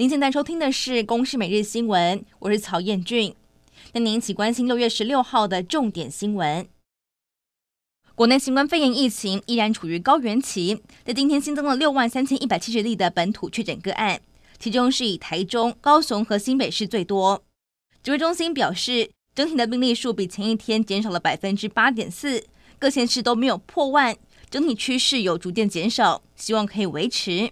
您现在收听的是《公视每日新闻》，我是曹彦俊。那您一起关心六月十六号的重点新闻。国内新冠肺炎疫情依然处于高原期，在今天新增了六万三千一百七十例的本土确诊个案，其中是以台中、高雄和新北市最多。指挥中心表示，整体的病例数比前一天减少了百分之八点四，各县市都没有破万，整体趋势有逐渐减少，希望可以维持。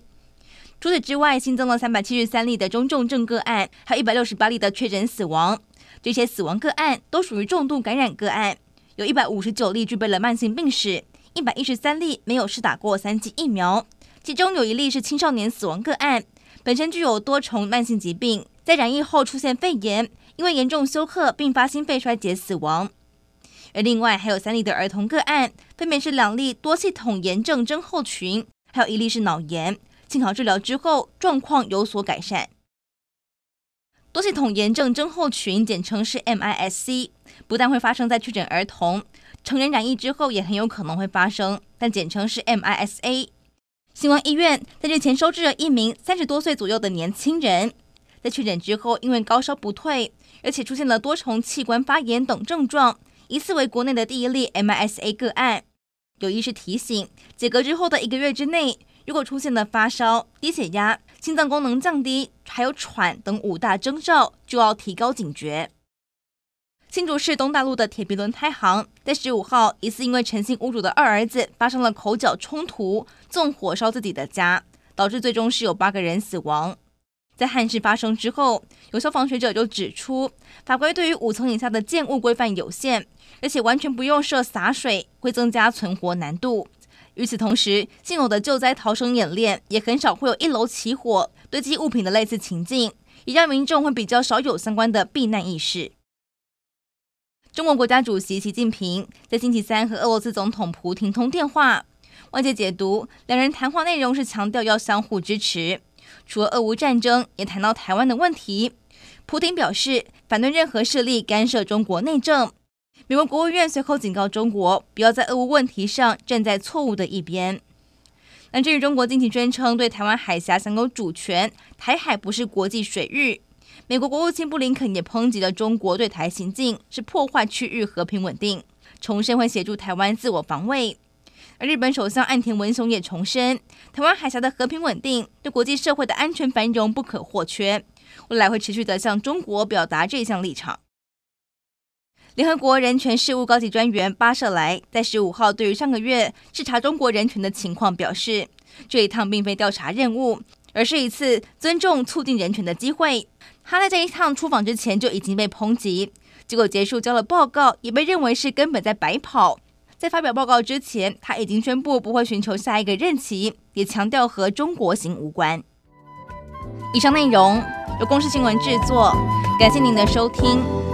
除此之外，新增了三百七十三例的中重症个案，还有一百六十八例的确诊死亡，这些死亡个案都属于重度感染个案。有一百五十九例具备了慢性病史，一百一十三例没有施打过三剂疫苗，其中有一例是青少年死亡个案，本身具有多重慢性疾病，在染疫后出现肺炎，因为严重休克并发心肺衰竭死亡。而另外还有三例的儿童个案，分别是两例多系统炎症症候群，还有一例是脑炎，幸好治疗之后状况有所改善。多系统炎症症候群简称是 MIS-C，不但会发生在确诊儿童，成人染疫之后也很有可能会发生，但简称是 MIS-A。新光医院在日前收治了一名三十多岁左右的年轻人，在确诊之后因为高烧不退，而且出现了多重器官发炎等症状，疑似为国内的第一例 MIS-A 个案。有医师提醒，解隔之后的一个月之内，如果出现了发烧、低血压、心脏功能降低，还有喘等五大征兆，就要提高警觉。新竹市东大路的铁皮轮胎行在十五号疑似因为诚信屋主的二儿子发生了口角冲突，纵火烧自己的家，导致最终是有八个人死亡。在憾事发生之后，有消防学者就指出，法规对于五层以下的建物规范有限，而且完全不用设洒水，会增加存活难度。与此同时，现有的救灾逃生演练也很少会有一楼起火、堆积物品的类似情境，也让民众会比较少有相关的避难意识。中国国家主席习近平在星期三和俄罗斯总统普丁通电话，外界解读两人谈话内容是强调要相互支持，除了俄乌战争，也谈到台湾的问题。普丁表示反对任何势力干涉中国内政。美国国务院随后警告中国，不要在俄乌问题上站在错误的一边。那至于中国近期宣称对台湾海峡享有主权，台海不是国际水域。美国国务卿布林肯也抨击了中国对台行径是破坏区域和平稳定，重申会协助台湾自我防卫。而日本首相岸田文雄也重申，台湾海峡的和平稳定对国际社会的安全繁荣不可或缺，未来会持续的向中国表达这项立场。联合国人权事务高级专员巴舍莱在十五号对于上个月视察中国人权的情况表示，这一趟并非调查任务，而是一次尊重促进人权的机会。他在这一趟出访之前就已经被抨击，结果结束交了报告，也被认为是根本在白跑。在发表报告之前，他已经宣布不会寻求下一个任期，也强调和中国行无关。以上内容由公司新闻制作，感谢您的收听。